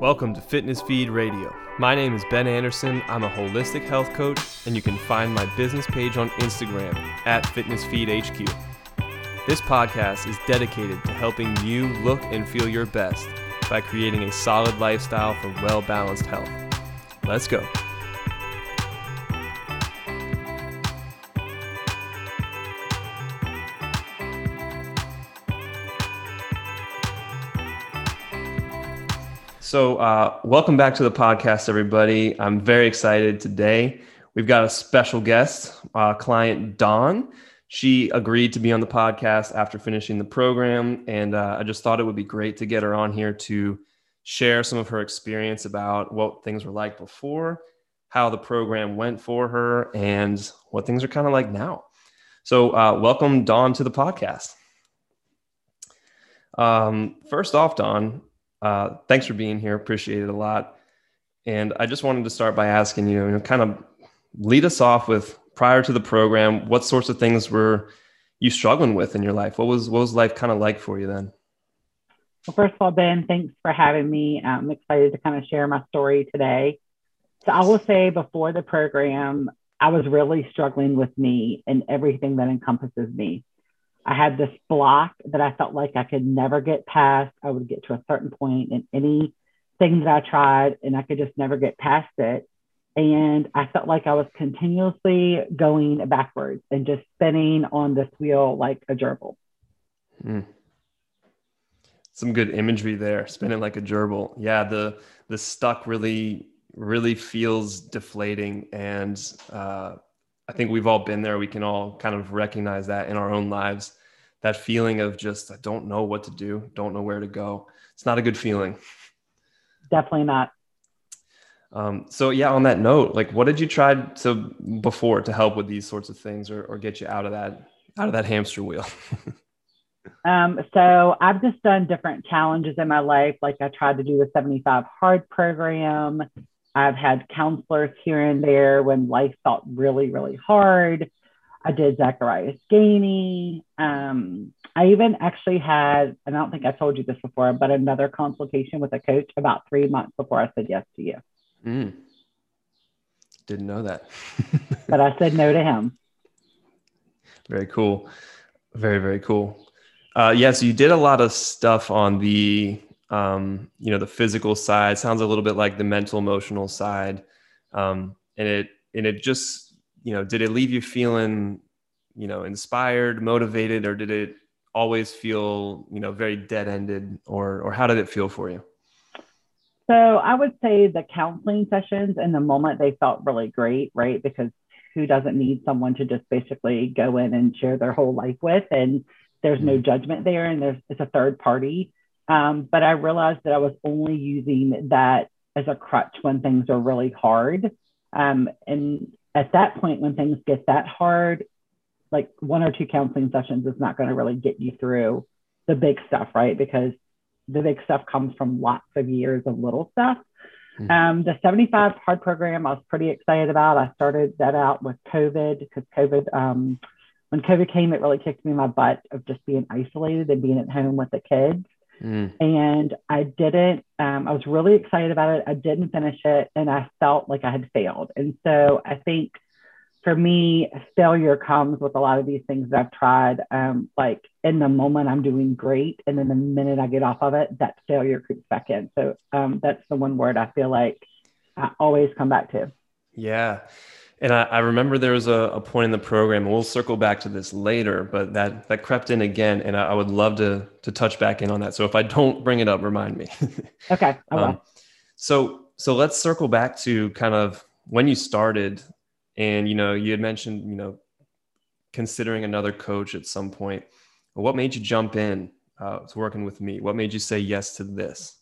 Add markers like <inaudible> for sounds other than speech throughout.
Welcome to Fitness Feed Radio. My name is Ben Anderson. I'm a holistic health coach, and you can find my business page on Instagram at Fitness Feed HQ. This podcast is dedicated to helping you look and feel your best by creating a solid lifestyle for well balanced health. Let's go. So, uh, welcome back to the podcast, everybody. I'm very excited today. We've got a special guest, uh, client Dawn. She agreed to be on the podcast after finishing the program, and uh, I just thought it would be great to get her on here to share some of her experience about what things were like before, how the program went for her, and what things are kind of like now. So, uh, welcome Dawn to the podcast. Um, first off, Dawn, uh, thanks for being here. Appreciate it a lot. And I just wanted to start by asking you, you know, kind of lead us off with prior to the program, what sorts of things were you struggling with in your life? What was what was life kind of like for you then? Well, first of all, Ben, thanks for having me. I'm excited to kind of share my story today. So I will say before the program, I was really struggling with me and everything that encompasses me. I had this block that I felt like I could never get past. I would get to a certain point in anything that I tried, and I could just never get past it. And I felt like I was continuously going backwards and just spinning on this wheel like a gerbil. Mm. Some good imagery there, spinning like a gerbil. Yeah, the the stuck really really feels deflating, and uh, I think we've all been there. We can all kind of recognize that in our own lives. That feeling of just, I don't know what to do, don't know where to go. It's not a good feeling. Definitely not. Um, so yeah, on that note, like what did you try to before to help with these sorts of things or, or get you out of that out of that hamster wheel? <laughs> um, so I've just done different challenges in my life. Like I tried to do the 75 hard program. I've had counselors here and there when life felt really, really hard. I did Zacharias Gainey. Um, I even actually had, and I don't think I told you this before, but another consultation with a coach about three months before I said yes to you. Mm. Didn't know that. <laughs> but I said no to him. Very cool. Very, very cool. Uh, yes, yeah, so you did a lot of stuff on the um, you know the physical side sounds a little bit like the mental emotional side. Um, and it and it just you know did it leave you feeling you know inspired motivated or did it always feel you know very dead ended or or how did it feel for you? So i would say the counseling sessions in the moment they felt really great right? Because who doesn't need someone to just basically go in and share their whole life with? And there's no mm-hmm. judgment there and there's it's a third party um, but I realized that I was only using that as a crutch when things are really hard. Um, and at that point, when things get that hard, like one or two counseling sessions is not going to really get you through the big stuff, right? Because the big stuff comes from lots of years of little stuff. Mm-hmm. Um, the 75 hard program, I was pretty excited about. I started that out with COVID because COVID, um, when COVID came, it really kicked me in my butt of just being isolated and being at home with the kids. Mm. And I didn't, um, I was really excited about it. I didn't finish it and I felt like I had failed. And so I think for me, failure comes with a lot of these things that I've tried. Um, like in the moment, I'm doing great. And then the minute I get off of it, that failure creeps back in. So um, that's the one word I feel like I always come back to. Yeah. And I, I, remember there was a, a, point in the program, and we'll circle back to this later, but that that crept in again, and I, I, would love to to touch back in on that. So if I don't bring it up, remind me. <laughs> okay. I will. Um, so so let's circle back to kind of when you started, and you know you had mentioned you know considering another coach at some point. What made you jump in uh, to working with me? What made you say yes to this?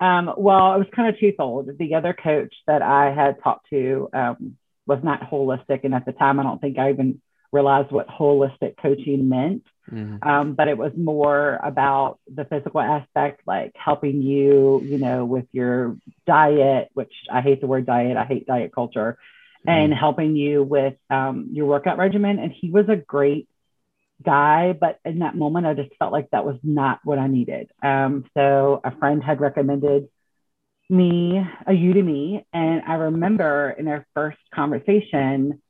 Um, well, it was kind of twofold. The other coach that I had talked to um, was not holistic. And at the time, I don't think I even realized what holistic coaching meant. Mm-hmm. Um, but it was more about the physical aspect, like helping you, you know, with your diet, which I hate the word diet, I hate diet culture, mm-hmm. and helping you with um, your workout regimen. And he was a great guy, but in that moment, I just felt like that was not what I needed. Um, so a friend had recommended me a Udemy, and I remember in our first conversation,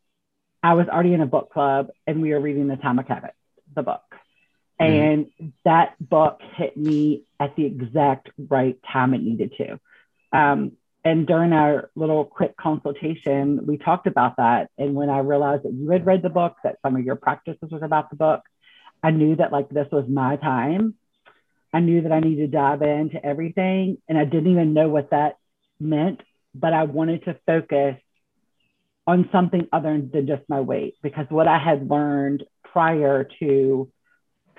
I was already in a book club, and we were reading The Atomic Habits, the book. Mm-hmm. And that book hit me at the exact right time it needed to. Um, and during our little quick consultation, we talked about that. And when I realized that you had read the book, that some of your practices was about the book, I knew that like this was my time. I knew that I needed to dive into everything. And I didn't even know what that meant, but I wanted to focus on something other than just my weight because what I had learned prior to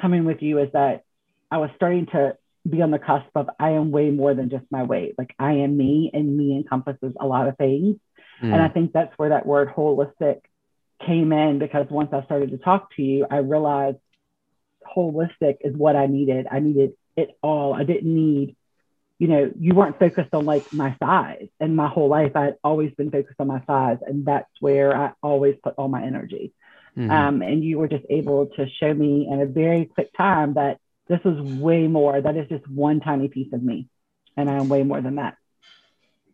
coming with you is that I was starting to be on the cusp of I am way more than just my weight. Like I am me, and me encompasses a lot of things. Mm. And I think that's where that word holistic came in because once I started to talk to you, I realized holistic is what I needed. I needed it all. I didn't need, you know, you weren't focused on like my size. And my whole life, I'd always been focused on my size. And that's where I always put all my energy. Mm-hmm. Um, and you were just able to show me in a very quick time that this is way more. That is just one tiny piece of me. And I am way more than that.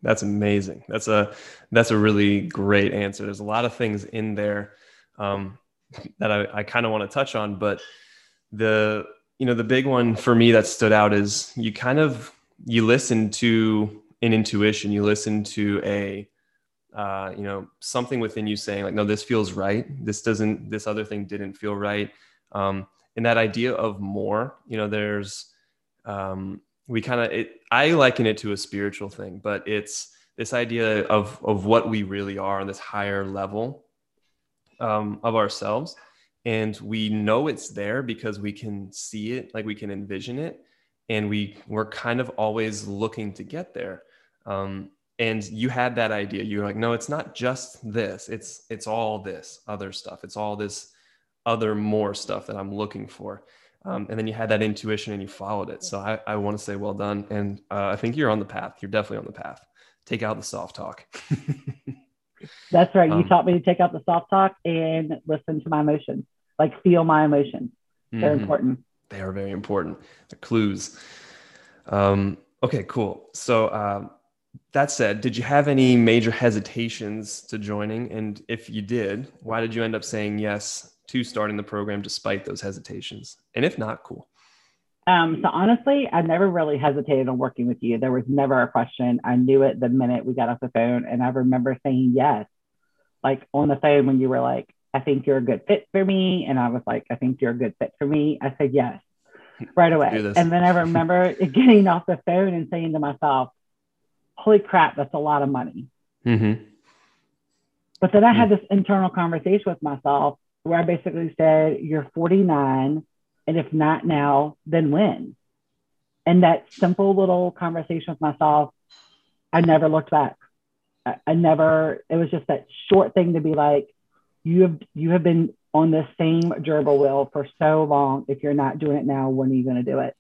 That's amazing. That's a that's a really great answer. There's a lot of things in there um, that I, I kind of want to touch on, but the you know the big one for me that stood out is you kind of you listen to an intuition. You listen to a uh, you know something within you saying like no this feels right this doesn't this other thing didn't feel right um, and that idea of more you know there's um, we kind of i liken it to a spiritual thing but it's this idea of of what we really are on this higher level um, of ourselves. And we know it's there because we can see it like we can envision it and we we're kind of always looking to get there. Um, and you had that idea. You're like no it's not just this. It's it's all this other stuff. It's all this other more stuff that i'm looking for. Um, and then you had that intuition and you followed it. So i, I want to say well done. And uh, i think you're on the path. You're definitely on the path. Take out the soft talk. <laughs> That's right. You um, taught me to take out the soft talk and listen to my emotions like feel my emotions. They're mm-hmm. important. They are very important. The clues. Um, okay cool. So um, that said, did you have any major hesitations to joining? And if you did, why did you end up saying yes to starting the program despite those hesitations? And if not, cool. Um, so honestly, I never really hesitated on working with you. There was never a question. I knew it the minute we got off the phone, and I remember saying yes, like on the phone when you were like, "I think you're a good fit for me," and I was like, "I think you're a good fit for me." I said yes right away, and then I remember <laughs> getting off the phone and saying to myself, holy crap, that's a lot of money. Mm-hmm. But then I had this internal conversation with myself where I basically said, You're 49, and if not now, then when? And that simple little conversation with myself, I never looked back. I, I never, it was just that short thing to be like, you have you have been on the same gerbil wheel for so long. If you're not doing it now, when are you going to do it?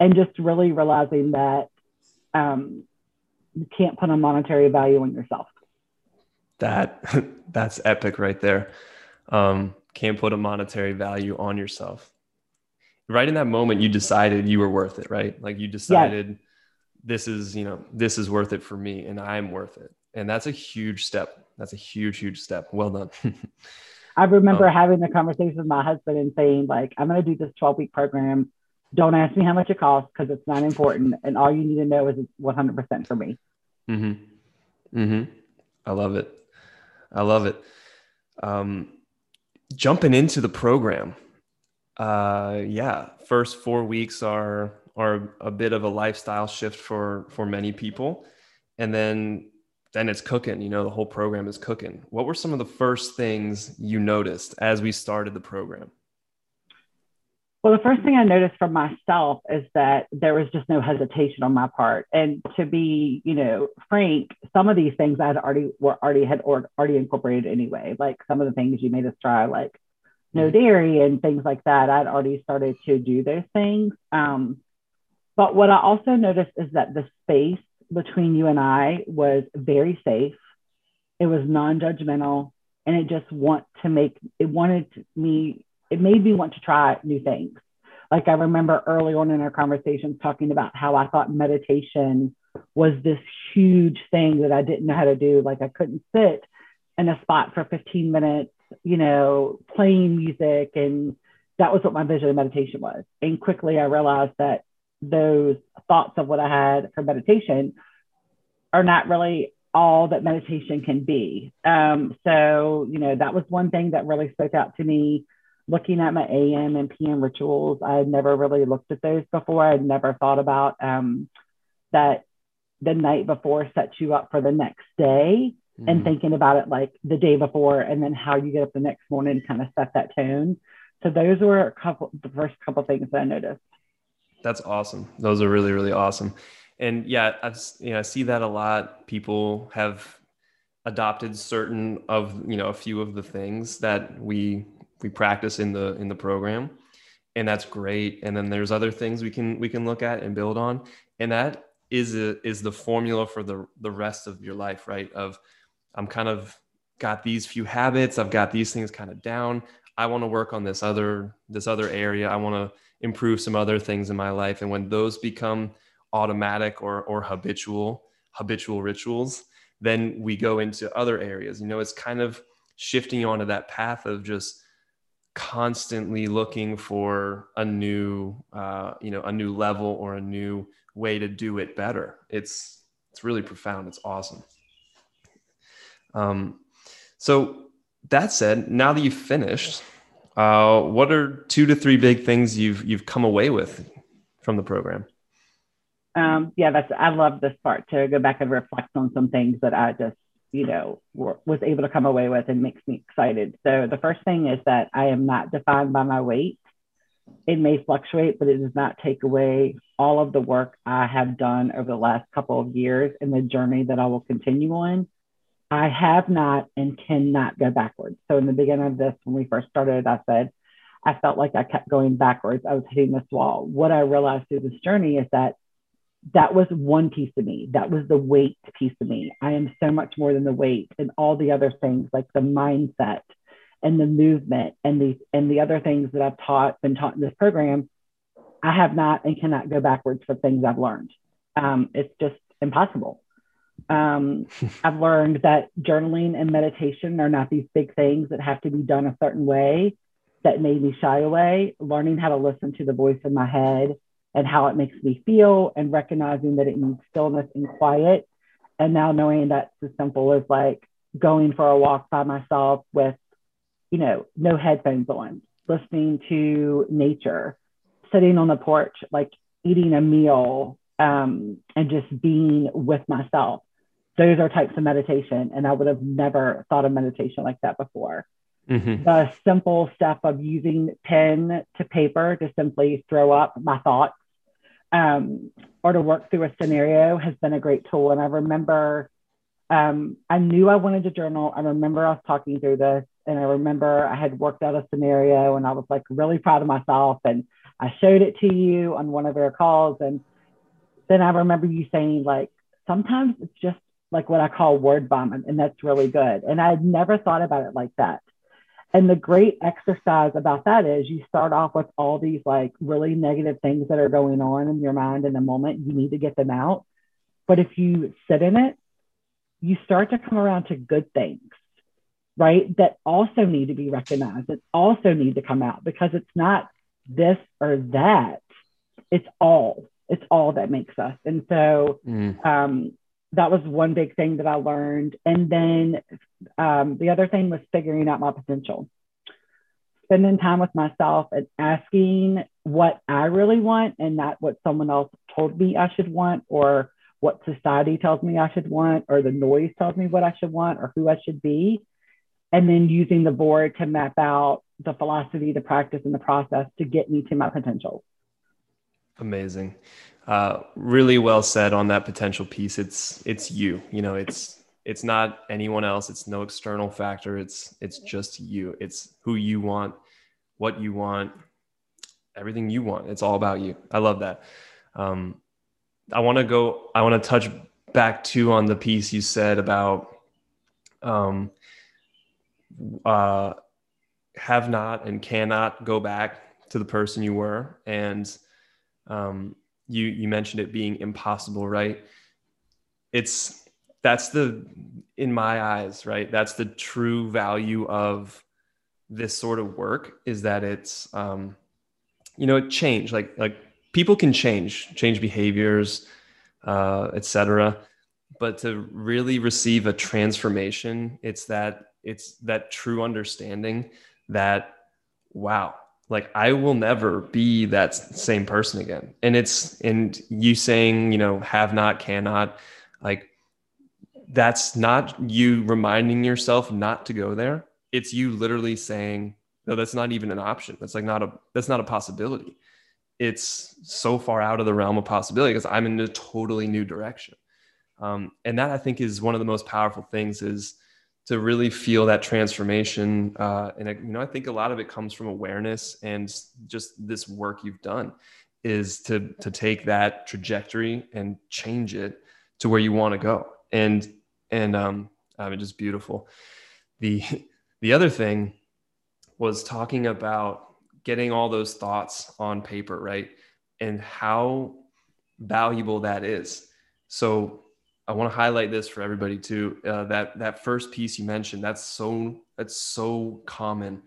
And just really realizing that um, you can't put a monetary value on yourself. That <laughs> that's epic right there. Um, can't put a monetary value on yourself. Right in that moment, you decided you were worth it, right? Like you decided yes. this is, you know, this is worth it for me and I'm worth it. And that's a huge step. That's a huge, huge step. Well done. <laughs> I remember um, having the conversation with my husband and saying, like, I'm going to do this 12 week program. Don't ask me how much it costs because it's not important. And all you need to know is it's 100% for me. Mm-hmm. Mm-hmm. I love it. I love it. Um, jumping into the program. Uh, yeah, first four weeks are are a bit of a lifestyle shift for for many people, and then then it's cooking. You know, the whole program is cooking. What were some of the first things you noticed as we started the program? Well, the first thing I noticed for myself is that there was just no hesitation on my part. And to be, you know, frank, some of these things I had already were already had or, already incorporated anyway. Like some of the things you made us try, like no mm-hmm. dairy and things like that. I'd already started to do those things. Um, but what I also noticed is that the space between you and I was very safe. It was non-judgmental, and it just want to make it wanted me it made me want to try new things. Like I remember early on in our conversations talking about how I thought meditation was this huge thing that I didn't know how to do. Like I couldn't sit in a spot for 15 minutes, you know, playing music. And that was what my vision of meditation was. And quickly I realized that those thoughts of what I had for meditation are not really all that meditation can be. Um, so, you know, that was one thing that really spoke out to me looking at my AM and PM rituals. I had never really looked at those before. I'd never thought about um, that the night before sets you up for the next day mm-hmm. and thinking about it like the day before and then how you get up the next morning kind of set that tone. So those were a couple the first couple things that I noticed. That's awesome. Those are really, really awesome. And yeah, I've you know, I see that a lot. People have adopted certain of, you know, a few of the things that we we practice in the in the program. And that's great. And then there's other things we can we can look at and build on. And that is a, is the formula for the the rest of your life, right? Of I'm kind of got these few habits, I've got these things kind of down. I want to work on this other this other area. I want to improve some other things in my life and when those become automatic or or habitual habitual rituals, then we go into other areas. You know, it's kind of shifting onto that path of just constantly looking for a new uh, you know a new level or a new way to do it better. It's it's really profound. It's awesome. Um, so that said now that you've finished uh, what are two to three big things you've you've come away with from the program? Um, yeah that's i love this part to go back and reflect on some things that i just you know, was able to come away with and makes me excited. So the first thing is that I am not defined by my weight. It may fluctuate, but it does not take away all of the work I have done over the last couple of years and the journey that I will continue on. I have not and cannot go backwards. So in the beginning of this, when we first started, I said, I felt like I kept going backwards. I was hitting this wall. What I realized through this journey is that that was one piece of me. That was the weight piece of me. I am so much more than the weight and all the other things like the mindset and the movement and the and the other things that I've taught been taught in this program. I have not and cannot go backwards for things I've learned. Um, it's just impossible. Um, <laughs> I've learned that journaling and meditation are not these big things that have to be done a certain way that made me shy away. Learning how to listen to the voice in my head and how it makes me feel and recognizing that it needs stillness and quiet. And now knowing that's as simple as like going for a walk by myself with, you know, no headphones on, listening to nature, sitting on the porch, like eating a meal um, and just being with myself. Those are types of meditation. And I would have never thought of meditation like that before. Mm-hmm. The simple step of using pen to paper to simply throw up my thoughts um, or to work through a scenario has been a great tool. And I remember um, I knew I wanted to journal. I remember was talking through this, and I remember I had worked out a scenario, and I was like really proud of myself. And I showed it to you on one of our calls, and then I remember you saying like sometimes it's just like what I call word vomit, and that's really good. And I had never thought about it like that. And the great exercise about that is you start off with all these like really negative things that are going on in your mind in the moment. You need to get them out. But if you sit in it, you start to come around to good things, right? That also need to be recognized, that also need to come out because it's not this or that. It's all. It's all that makes us. And so mm. um, that was one big thing that I learned. And then um, the other thing was figuring out my potential, spending time with myself and asking what I really want and not what someone else told me I should want or what society tells me I should want or the noise tells me what I should want or who I should be. And then using the board to map out the philosophy, the practice, and the process to get me to my potential. Amazing. Uh, really well said on that potential piece. It's it's you. You know, it's it's not anyone else. It's no external factor. It's it's just you. It's who you want, what you want, everything you want. It's all about you. I love that. Um, I want to go. I want to touch back too on the piece you said about um, uh, have not and cannot go back to the person you were and um, you you mentioned it being impossible right? It's that's the in my eyes right? That's the true value of this sort of work is that it's um, you know it change like like people can change change behaviors uh, etc but to really receive a transformation it's that it's that true understanding that wow like i will never be that same person again. And it's and you saying you know have not cannot like that's not you reminding yourself not to go there. It's you literally saying no that's not even an option. That's like not a that's not a possibility. It's so far out of the realm of possibility because i'm in a totally new direction. Um, and that i think is one of the most powerful things is to really feel that transformation. Uh, and you know, I think a lot of it comes from awareness and just this work you've done is to to take that trajectory and change it to where you want to go. And and um, I mean, just beautiful. The <laughs> the other thing was talking about getting all those thoughts on paper, right? And how valuable that is. So I want to highlight this for everybody too. Uh, that that first piece you mentioned, that's so that's so common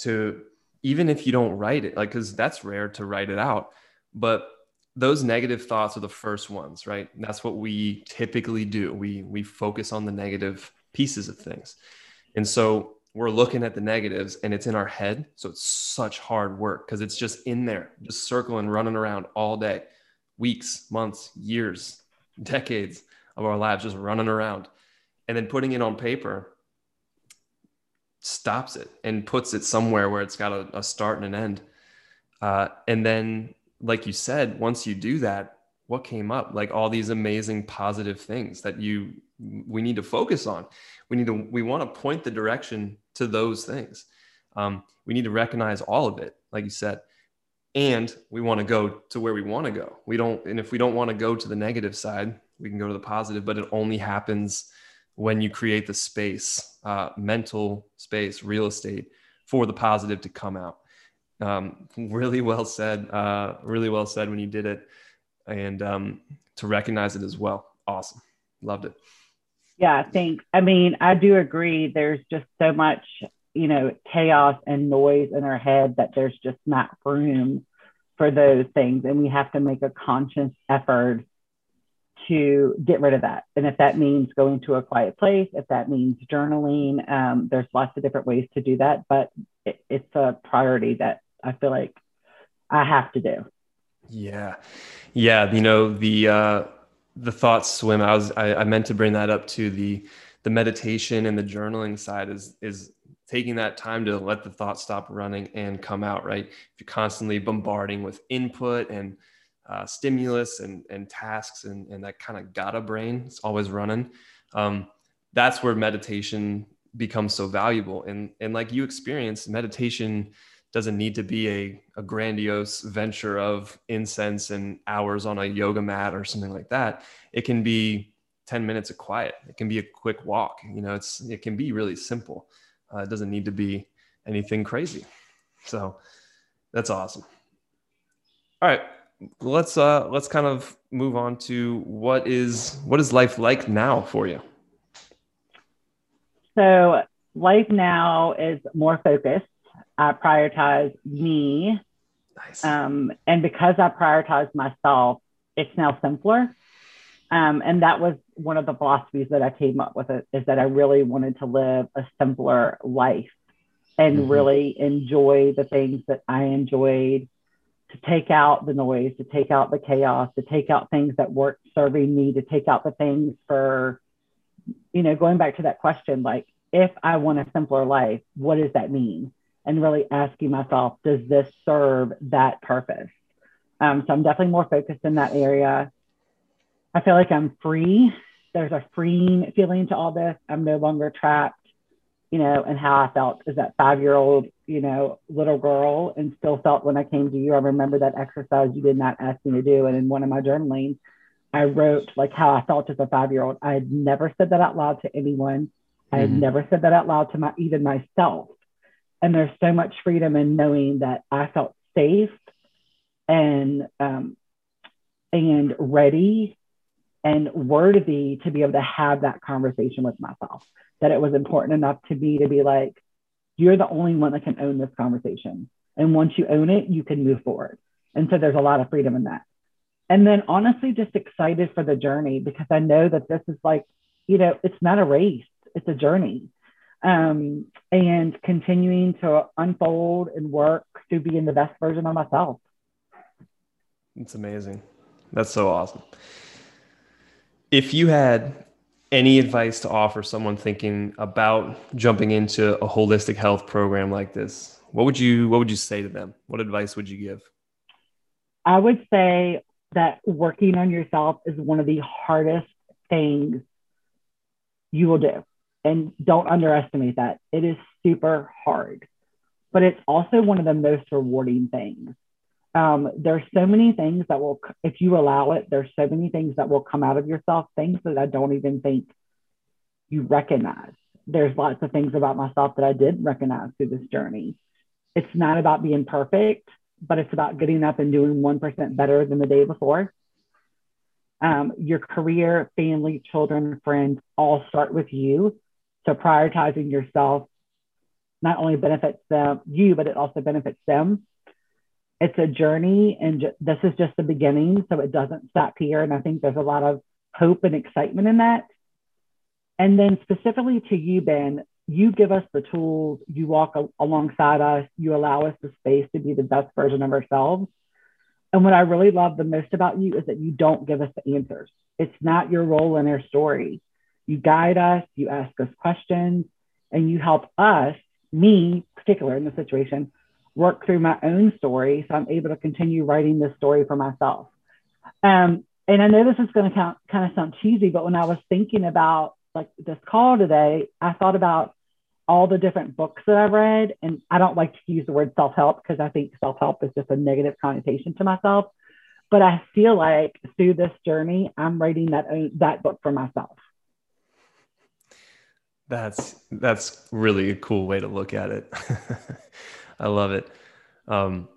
to even if you don't write it, like because that's rare to write it out. But those negative thoughts are the first ones, right? And that's what we typically do. We we focus on the negative pieces of things, and so we're looking at the negatives, and it's in our head. So it's such hard work because it's just in there, just circling, running around all day, weeks, months, years, decades of our lives just running around and then putting it on paper stops it and puts it somewhere where it's got a, a start and an end. Uh, and then like you said once you do that what came up? Like all these amazing positive things that you we need to focus on. We need to we want to point the direction to those things. Um, we need to recognize all of it like you said and we want to go to where we want to go. We don't and if we don't want to go to the negative side we can go to the positive, but it only happens when you create the space, uh, mental space, real estate for the positive to come out. Um, really well said. Uh, really well said when you did it, and um, to recognize it as well. Awesome. Loved it. Yeah, thanks. I mean, I do agree. There's just so much, you know, chaos and noise in our head that there's just not room for those things, and we have to make a conscious effort to get rid of that. And if that means going to a quiet place, if that means journaling, um, there's lots of different ways to do that. But it, it's a priority that I feel like I have to do. Yeah, yeah. You know the uh, the thoughts swim. I was I, I meant to bring that up to the the meditation and the journaling side is is taking that time to let the thoughts stop running and come out. Right, if you're constantly bombarding with input and uh, stimulus and, and tasks and, and that kind of gotta brain it's always running um, that's where meditation becomes so valuable. And and like you experience meditation doesn't need to be a, a grandiose venture of incense and hours on a yoga mat or something like that. It can be 10 minutes of quiet. It can be a quick walk. You know it's it can be really simple. Uh, it doesn't need to be anything crazy. So that's awesome. All right let's uh let's kind of move on to what is what is life like now for you so life now is more focused i prioritize me nice. um, and because i prioritize myself it's now simpler um, and that was one of the philosophies that i came up with it, is that i really wanted to live a simpler life and mm-hmm. really enjoy the things that i enjoyed to take out the noise, to take out the chaos, to take out things that weren't serving me, to take out the things for, you know, going back to that question, like, if I want a simpler life, what does that mean? And really asking myself, does this serve that purpose? Um, so I'm definitely more focused in that area. I feel like I'm free. There's a freeing feeling to all this. I'm no longer trapped you know, and how I felt as that five year old, you know, little girl and still felt when I came to you. I remember that exercise you did not ask me to do. And in one of my journaling, I wrote like how I felt as a five year old. I had never said that out loud to anyone. I had mm-hmm. never said that out loud to my even myself. And there's so much freedom in knowing that I felt safe and um, and ready and worthy to be able to have that conversation with myself. That it was important enough to me to be like, you're the only one that can own this conversation. And once you own it, you can move forward. And so there's a lot of freedom in that. And then honestly, just excited for the journey because I know that this is like, you know, it's not a race, it's a journey. Um, and continuing to unfold and work to be in the best version of myself. It's amazing. That's so awesome. If you had any advice to offer someone thinking about jumping into a holistic health program like this, what would you what would you say to them? What advice would you give? I would say that working on yourself is one of the hardest things you will do. And don't underestimate that. It is super hard, but it's also one of the most rewarding things. Um, there's so many things that will, if you allow it, there's so many things that will come out of yourself, things that I don't even think you recognize. There's lots of things about myself that I did recognize through this journey. It's not about being perfect, but it's about getting up and doing 1% better than the day before. Um, your career, family, children, friends all start with you. So prioritizing yourself not only benefits them, you, but it also benefits them it's a journey and this is just the beginning so it doesn't stop here and i think there's a lot of hope and excitement in that. And then specifically to you ben you give us the tools you walk a- alongside us you allow us the space to be the best version of ourselves. And what i really love the most about you is that you don't give us the answers. It's not your role in our story. You guide us you ask us questions and you help us me particular in the situation work through my own story so I'm able to continue writing this story for myself. Um, and I know this is going to kind of sound cheesy, but when I was thinking about like this call today, I thought about all the different books that I've read. And I don't like to use the word self help because I think self help is just a negative connotation to myself. But I feel like through this journey, I'm writing that that book for myself. That's that's really a cool way to look at it. <laughs> I love it. Um,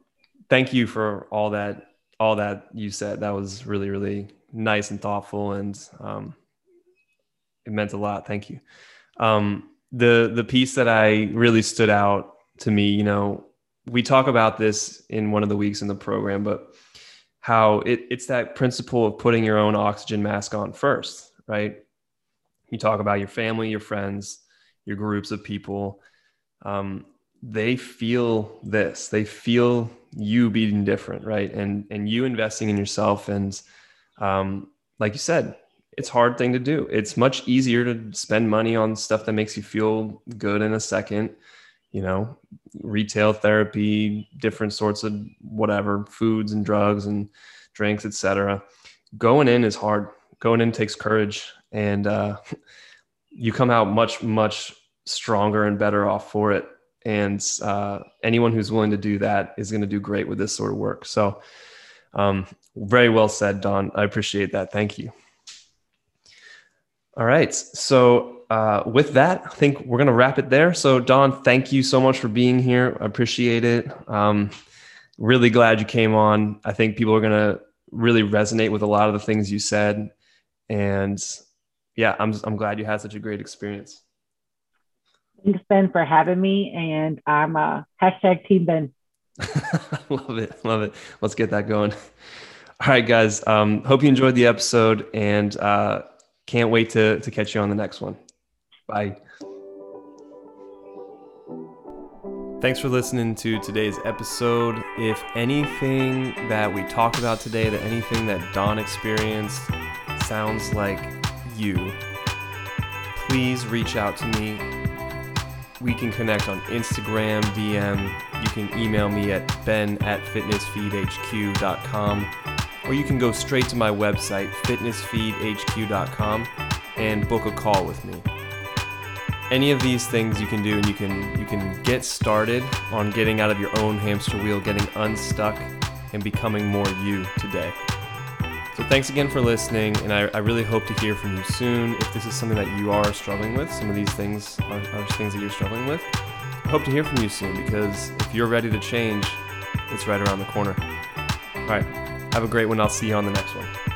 thank you for all that all that you said. That was really really nice and thoughtful, and um, it meant a lot. Thank you. Um, the the piece that I really stood out to me, you know, we talk about this in one of the weeks in the program, but how it, it's that principle of putting your own oxygen mask on first, right? You talk about your family, your friends, your groups of people. Um, they feel this. They feel you being different right? And and you investing in yourself. And um, like you said it's hard thing to do. It's much easier to spend money on stuff that makes you feel good in a second you know retail therapy different sorts of whatever foods and drugs and drinks etc going in is hard. Going in takes courage. And uh, <laughs> you come out much much stronger and better off for it and uh, anyone who's willing to do that is going to do great with this sort of work. So um, very well said Dawn. I appreciate that. Thank you. All right. So uh, with that i think we're going to wrap it there. So Dawn thank you so much for being here. I appreciate it. Um, really glad you came on. I think people are going to really resonate with a lot of the things you said. And yeah i'm, I'm glad you had such a great experience Thanks, Ben, for having me. And I'm a hashtag Team Ben. <laughs> love it. Love it. Let's get that going. All right, guys. Um, hope you enjoyed the episode and uh, can't wait to, to catch you on the next one. Bye. Thanks for listening to today's episode. If anything that we talked about today, that anything that Dawn experienced sounds like you, please reach out to me we can connect on Instagram, DM. You can email me at ben at fitnessfeedhq.com, or you can go straight to my website, fitnessfeedhq.com, and book a call with me. Any of these things you can do, and you can you can get started on getting out of your own hamster wheel, getting unstuck, and becoming more you today. Thanks again for listening, and I, I, really hope to hear from you soon. If this is something that you are struggling with, some of these things are, are things that you're struggling with, I hope to hear from you soon because if you're ready to change, it's right around the corner. All right. Have a great one. I'll see you on the next one.